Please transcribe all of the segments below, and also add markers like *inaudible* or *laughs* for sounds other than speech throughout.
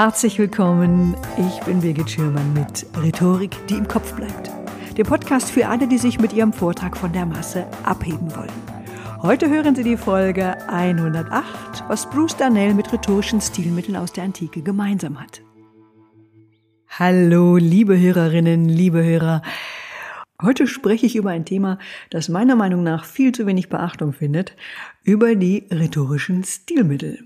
Herzlich willkommen. Ich bin Birgit Schürmann mit Rhetorik, die im Kopf bleibt. Der Podcast für alle, die sich mit ihrem Vortrag von der Masse abheben wollen. Heute hören Sie die Folge 108, was Bruce Darnell mit rhetorischen Stilmitteln aus der Antike gemeinsam hat. Hallo, liebe Hörerinnen, liebe Hörer. Heute spreche ich über ein Thema, das meiner Meinung nach viel zu wenig Beachtung findet, über die rhetorischen Stilmittel.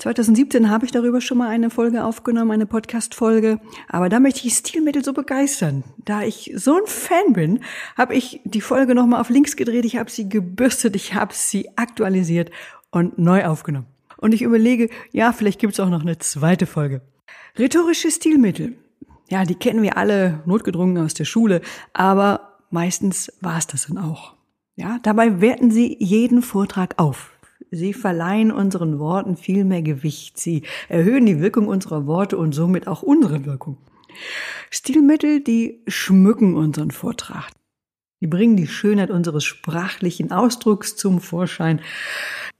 2017 habe ich darüber schon mal eine Folge aufgenommen, eine Podcast-Folge. Aber da möchte ich Stilmittel so begeistern. Da ich so ein Fan bin, habe ich die Folge nochmal auf links gedreht, ich habe sie gebürstet, ich habe sie aktualisiert und neu aufgenommen. Und ich überlege, ja, vielleicht gibt es auch noch eine zweite Folge. Rhetorische Stilmittel. Ja, die kennen wir alle notgedrungen aus der Schule, aber meistens war es das dann auch. Ja, dabei werten sie jeden Vortrag auf. Sie verleihen unseren Worten viel mehr Gewicht. Sie erhöhen die Wirkung unserer Worte und somit auch unsere Wirkung. Stilmittel, die schmücken unseren Vortrag. Die bringen die Schönheit unseres sprachlichen Ausdrucks zum Vorschein.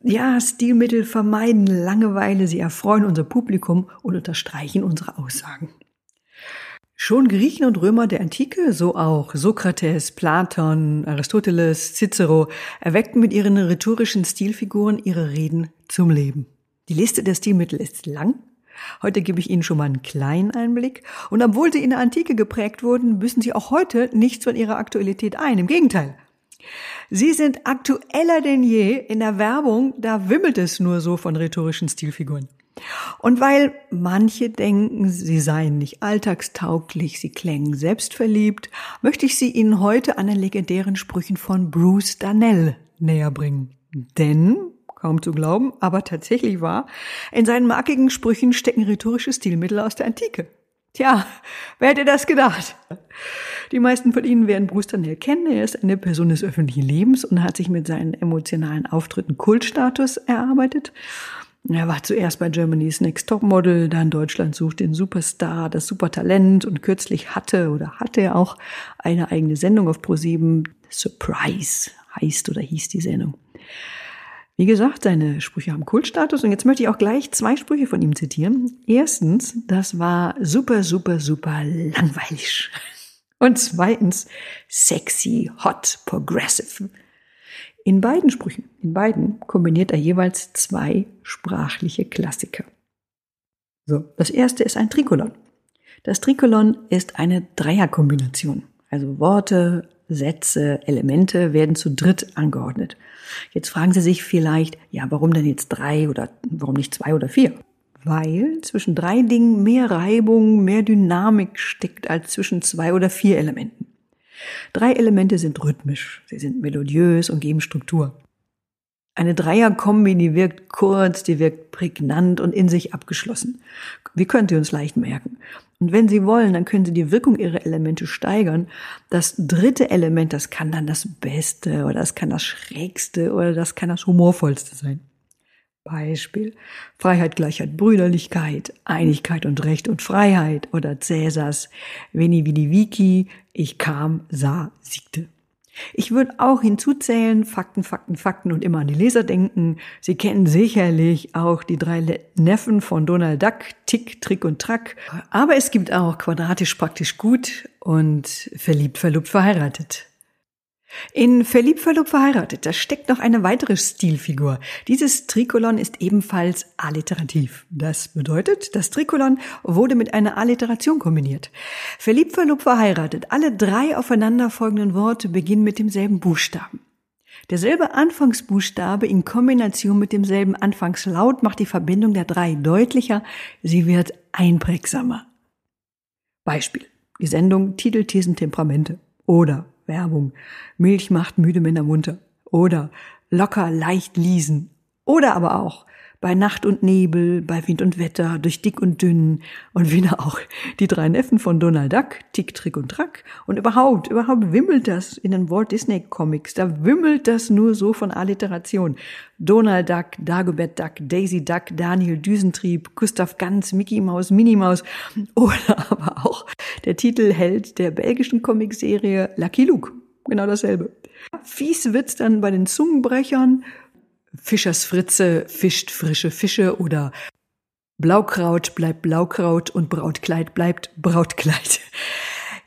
Ja, Stilmittel vermeiden Langeweile, sie erfreuen unser Publikum und unterstreichen unsere Aussagen. Schon Griechen und Römer der Antike, so auch Sokrates, Platon, Aristoteles, Cicero, erweckten mit ihren rhetorischen Stilfiguren ihre Reden zum Leben. Die Liste der Stilmittel ist lang. Heute gebe ich Ihnen schon mal einen kleinen Einblick. Und obwohl sie in der Antike geprägt wurden, büßen sie auch heute nichts von ihrer Aktualität ein. Im Gegenteil. Sie sind aktueller denn je. In der Werbung, da wimmelt es nur so von rhetorischen Stilfiguren. Und weil manche denken, sie seien nicht alltagstauglich, sie klängen selbstverliebt, möchte ich sie Ihnen heute an den legendären Sprüchen von Bruce Darnell näher bringen. Denn, kaum zu glauben, aber tatsächlich wahr, in seinen markigen Sprüchen stecken rhetorische Stilmittel aus der Antike. Tja, wer hätte das gedacht? Die meisten von Ihnen werden Bruce Darnell kennen. Er ist eine Person des öffentlichen Lebens und hat sich mit seinen emotionalen Auftritten Kultstatus erarbeitet. Er war zuerst bei Germany's Next Top Model, dann Deutschland sucht den Superstar, das Supertalent und kürzlich hatte oder hatte er auch eine eigene Sendung auf Pro7. Surprise heißt oder hieß die Sendung. Wie gesagt, seine Sprüche haben Kultstatus und jetzt möchte ich auch gleich zwei Sprüche von ihm zitieren. Erstens, das war super, super, super langweilig. Und zweitens, sexy, hot, progressive. In beiden Sprüchen, in beiden kombiniert er jeweils zwei sprachliche Klassiker. So, das erste ist ein Trikolon. Das Trikolon ist eine Dreierkombination. Also Worte, Sätze, Elemente werden zu dritt angeordnet. Jetzt fragen Sie sich vielleicht, ja, warum denn jetzt drei oder warum nicht zwei oder vier? Weil zwischen drei Dingen mehr Reibung, mehr Dynamik steckt als zwischen zwei oder vier Elementen. Drei Elemente sind rhythmisch, sie sind melodiös und geben Struktur. Eine Dreierkombi, die wirkt kurz, die wirkt prägnant und in sich abgeschlossen. Wie könnt ihr uns leicht merken? Und wenn Sie wollen, dann können Sie die Wirkung Ihrer Elemente steigern. Das dritte Element, das kann dann das Beste oder das kann das Schrägste oder das kann das Humorvollste sein. Beispiel Freiheit, Gleichheit, Brüderlichkeit, Einigkeit und Recht und Freiheit oder Cäsars Veni Vidi Vici, ich kam, sah, siegte. Ich würde auch hinzuzählen Fakten, Fakten, Fakten und immer an die Leser denken. Sie kennen sicherlich auch die drei Neffen von Donald Duck, Tick, Trick und Track. Aber es gibt auch quadratisch praktisch gut und verliebt, verlobt, verheiratet. In Verliebt, verlobt, verheiratet, da steckt noch eine weitere Stilfigur. Dieses Trikolon ist ebenfalls alliterativ. Das bedeutet, das Trikolon wurde mit einer Alliteration kombiniert. Verliebt, verlobt, verheiratet, alle drei aufeinanderfolgenden Worte beginnen mit demselben Buchstaben. Derselbe Anfangsbuchstabe in Kombination mit demselben Anfangslaut macht die Verbindung der drei deutlicher, sie wird einprägsamer. Beispiel. Die Sendung Titel, Thesen, Temperamente. Oder Werbung. Milch macht müde Männer munter. Oder locker, leicht liesen. Oder aber auch bei Nacht und Nebel, bei Wind und Wetter, durch dick und dünn und wieder auch die drei Neffen von Donald Duck, Tick, Trick und Track. Und überhaupt, überhaupt wimmelt das in den Walt Disney Comics, da wimmelt das nur so von Alliteration. Donald Duck, Dagobert Duck, Daisy Duck, Daniel Düsentrieb, Gustav Ganz, Mickey Maus, Minnie Maus oder *laughs* aber auch der Titelheld der belgischen Comicserie Lucky Luke. Genau dasselbe. Fies wird's dann bei den Zungenbrechern Fischers Fritze fischt frische Fische oder Blaukraut bleibt Blaukraut und Brautkleid bleibt Brautkleid. *laughs*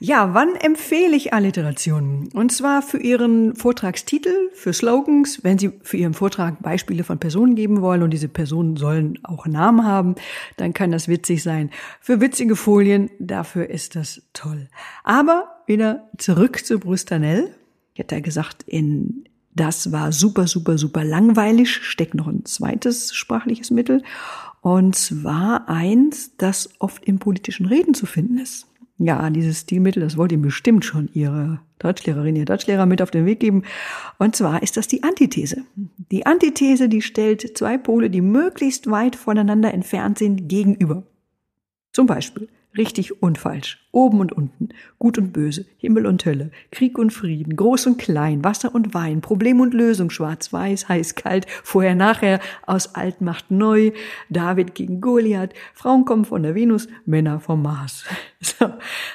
Ja, wann empfehle ich Alliterationen? Und zwar für Ihren Vortragstitel, für Slogans, wenn Sie für Ihren Vortrag Beispiele von Personen geben wollen und diese Personen sollen auch Namen haben, dann kann das witzig sein. Für witzige Folien, dafür ist das toll. Aber wieder zurück zu Brustanell. Ich hätte ja gesagt, in das war super, super, super langweilig, steckt noch ein zweites sprachliches Mittel. Und zwar eins, das oft in politischen Reden zu finden ist. Ja, dieses Stilmittel, das wollte ihm bestimmt schon Ihre Deutschlehrerin, Ihr Deutschlehrer mit auf den Weg geben. Und zwar ist das die Antithese. Die Antithese, die stellt zwei Pole, die möglichst weit voneinander entfernt sind, gegenüber. Zum Beispiel richtig und falsch, oben und unten, gut und böse, Himmel und Hölle, Krieg und Frieden, groß und klein, Wasser und Wein, Problem und Lösung, schwarz-weiß, heiß-kalt, vorher, nachher, aus alt macht neu, David gegen Goliath, Frauen kommen von der Venus, Männer vom Mars. *laughs* So.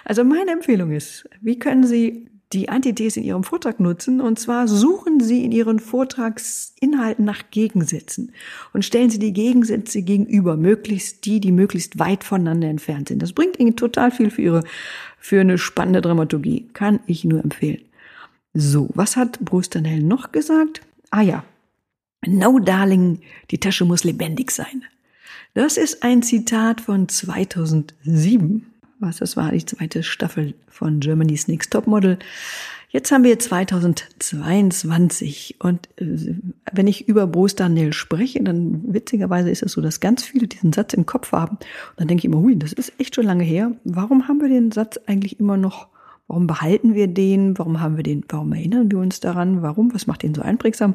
Also meine Empfehlung ist, wie können Sie die Antithese in Ihrem Vortrag nutzen. Und zwar suchen Sie in Ihren Vortragsinhalten nach Gegensätzen und stellen Sie die Gegensätze gegenüber, möglichst die, die möglichst weit voneinander entfernt sind. Das bringt Ihnen total viel für Ihre, für eine spannende Dramaturgie. Kann ich nur empfehlen. So, was hat Bruce Danell noch gesagt? Ah ja. No, darling, die Tasche muss lebendig sein. Das ist ein Zitat von 2007 was das war, die zweite Staffel von Germany's Next Top Model. Jetzt haben wir 2022 und äh, wenn ich über Bruce Daniel spreche, dann witzigerweise ist es so, dass ganz viele diesen Satz im Kopf haben. Und dann denke ich immer, hui, das ist echt schon lange her. Warum haben wir den Satz eigentlich immer noch? Warum behalten wir den? Warum haben wir den? Warum erinnern wir uns daran? Warum? Was macht den so einprägsam?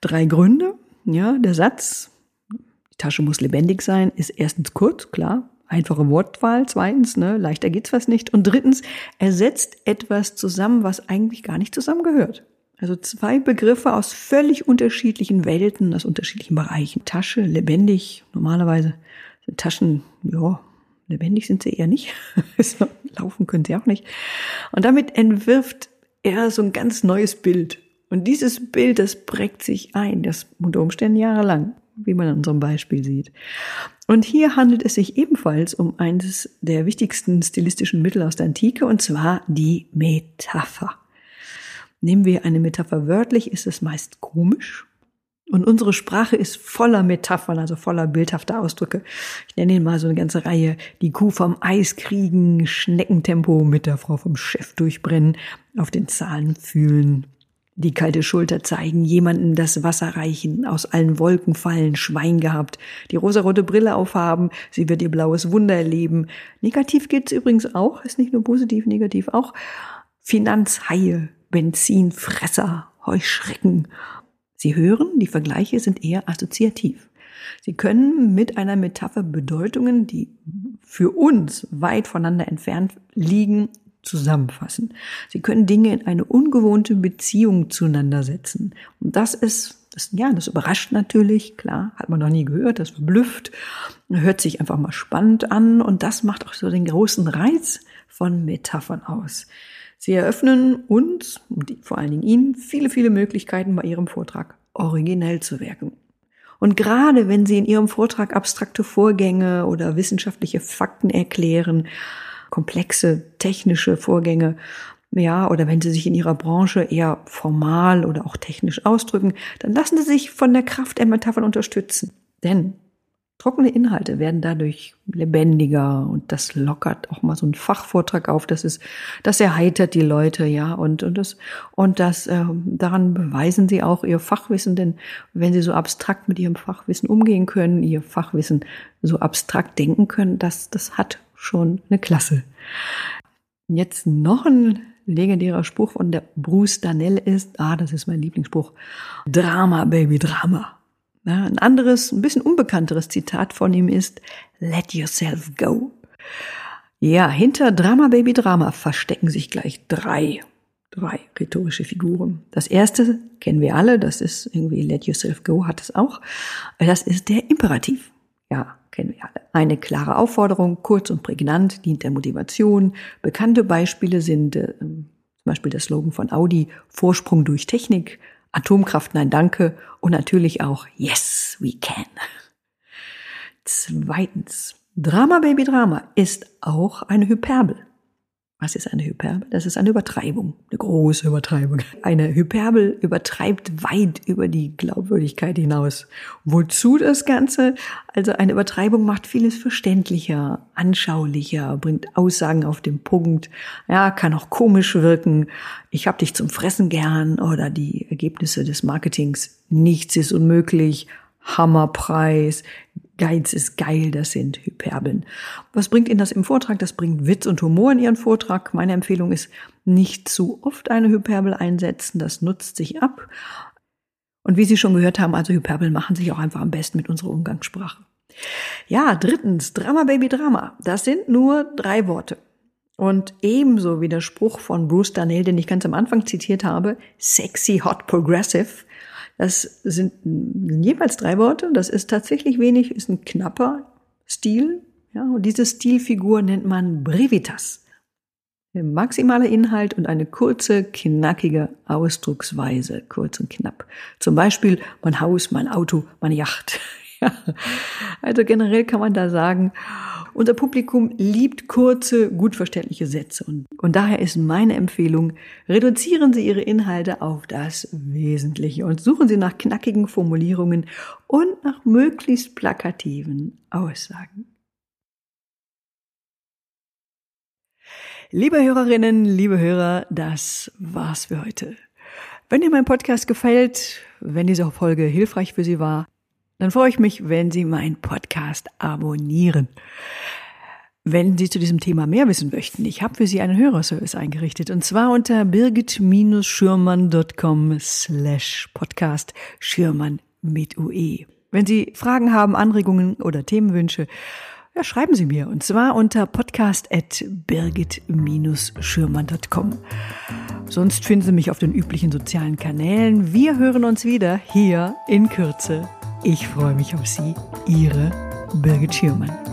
Drei Gründe. Ja, der Satz, die Tasche muss lebendig sein, ist erstens kurz, klar, einfache Wortwahl. Zweitens, ne, leichter geht's fast nicht. Und drittens, er setzt etwas zusammen, was eigentlich gar nicht zusammengehört. Also zwei Begriffe aus völlig unterschiedlichen Welten, aus unterschiedlichen Bereichen. Tasche, lebendig, normalerweise sind Taschen, ja, lebendig sind sie eher nicht. *laughs* Laufen können sie auch nicht. Und damit entwirft er so ein ganz neues Bild. Und dieses Bild, das prägt sich ein, das unter Umständen jahrelang wie man an unserem Beispiel sieht. Und hier handelt es sich ebenfalls um eines der wichtigsten stilistischen Mittel aus der Antike, und zwar die Metapher. Nehmen wir eine Metapher wörtlich, ist es meist komisch. Und unsere Sprache ist voller Metaphern, also voller bildhafter Ausdrücke. Ich nenne Ihnen mal so eine ganze Reihe. Die Kuh vom Eis kriegen, Schneckentempo mit der Frau vom Chef durchbrennen, auf den Zahlen fühlen, die kalte Schulter zeigen, jemanden das Wasser reichen, aus allen Wolken fallen, Schwein gehabt, die rosarote Brille aufhaben, sie wird ihr blaues Wunder erleben. Negativ geht's übrigens auch, ist nicht nur positiv, negativ auch. Finanzhaie, Benzinfresser, Heuschrecken. Sie hören, die Vergleiche sind eher assoziativ. Sie können mit einer Metapher Bedeutungen, die für uns weit voneinander entfernt liegen, zusammenfassen. Sie können Dinge in eine ungewohnte Beziehung zueinander setzen. Und das ist, das, ja, das überrascht natürlich, klar, hat man noch nie gehört, das verblüfft, hört sich einfach mal spannend an und das macht auch so den großen Reiz von Metaphern aus. Sie eröffnen uns und vor allen Dingen Ihnen viele, viele Möglichkeiten bei Ihrem Vortrag originell zu wirken. Und gerade wenn Sie in Ihrem Vortrag abstrakte Vorgänge oder wissenschaftliche Fakten erklären, komplexe technische Vorgänge, ja, oder wenn Sie sich in Ihrer Branche eher formal oder auch technisch ausdrücken, dann lassen Sie sich von der Kraft der Metaphern unterstützen. Denn trockene Inhalte werden dadurch lebendiger und das lockert auch mal so einen Fachvortrag auf. Das ist, das erheitert die Leute, ja, und, und das, und das, äh, daran beweisen sie auch ihr Fachwissen, denn wenn sie so abstrakt mit ihrem Fachwissen umgehen können, ihr Fachwissen so abstrakt denken können, das, das hat schon eine Klasse. Jetzt noch ein legendärer Spruch von der Bruce Danell ist, ah, das ist mein Lieblingsspruch, Drama, Baby, Drama. Ja, ein anderes, ein bisschen unbekannteres Zitat von ihm ist, Let yourself go. Ja, hinter Drama, Baby, Drama verstecken sich gleich drei, drei rhetorische Figuren. Das erste kennen wir alle, das ist irgendwie Let yourself go, hat es auch. Das ist der Imperativ. Ja, kennen wir alle. Eine klare Aufforderung, kurz und prägnant, dient der Motivation. Bekannte Beispiele sind äh, zum Beispiel der Slogan von Audi, Vorsprung durch Technik, Atomkraft, nein danke und natürlich auch Yes, we can. Zweitens, Drama Baby Drama ist auch eine Hyperbel. Was ist eine Hyperbel? Das ist eine Übertreibung, eine große Übertreibung. Eine Hyperbel übertreibt weit über die Glaubwürdigkeit hinaus. Wozu das Ganze? Also eine Übertreibung macht vieles verständlicher, anschaulicher, bringt Aussagen auf den Punkt. Ja, kann auch komisch wirken. Ich hab dich zum Fressen gern oder die Ergebnisse des Marketings. Nichts ist unmöglich. Hammerpreis, Geiz ist geil, das sind Hyperbeln. Was bringt Ihnen das im Vortrag? Das bringt Witz und Humor in Ihren Vortrag. Meine Empfehlung ist, nicht zu oft eine Hyperbel einsetzen, das nutzt sich ab. Und wie Sie schon gehört haben, also Hyperbeln machen sich auch einfach am besten mit unserer Umgangssprache. Ja, drittens, Drama Baby Drama. Das sind nur drei Worte. Und ebenso wie der Spruch von Bruce Darnell, den ich ganz am Anfang zitiert habe, sexy, hot, progressive, das sind, sind jeweils drei Worte. Das ist tatsächlich wenig, ist ein knapper Stil. Ja, und diese Stilfigur nennt man Brevitas. Der maximale Inhalt und eine kurze, knackige Ausdrucksweise, kurz und knapp. Zum Beispiel mein Haus, mein Auto, meine Yacht. *laughs* Ja. Also generell kann man da sagen, unser Publikum liebt kurze, gut verständliche Sätze und, und daher ist meine Empfehlung, reduzieren Sie Ihre Inhalte auf das Wesentliche und suchen Sie nach knackigen Formulierungen und nach möglichst plakativen Aussagen. Liebe Hörerinnen, liebe Hörer, das war's für heute. Wenn dir mein Podcast gefällt, wenn diese Folge hilfreich für Sie war, dann freue ich mich, wenn Sie meinen Podcast abonnieren. Wenn Sie zu diesem Thema mehr wissen möchten, ich habe für Sie einen Hörerservice eingerichtet und zwar unter birgit-schürmann.com slash podcast Schürmann mit UE. Wenn Sie Fragen haben, Anregungen oder Themenwünsche, ja, schreiben Sie mir und zwar unter podcast at birgit-schürmann.com. Sonst finden Sie mich auf den üblichen sozialen Kanälen. Wir hören uns wieder hier in Kürze. Ich freue mich auf Sie, Ihre Birgit Schürmann.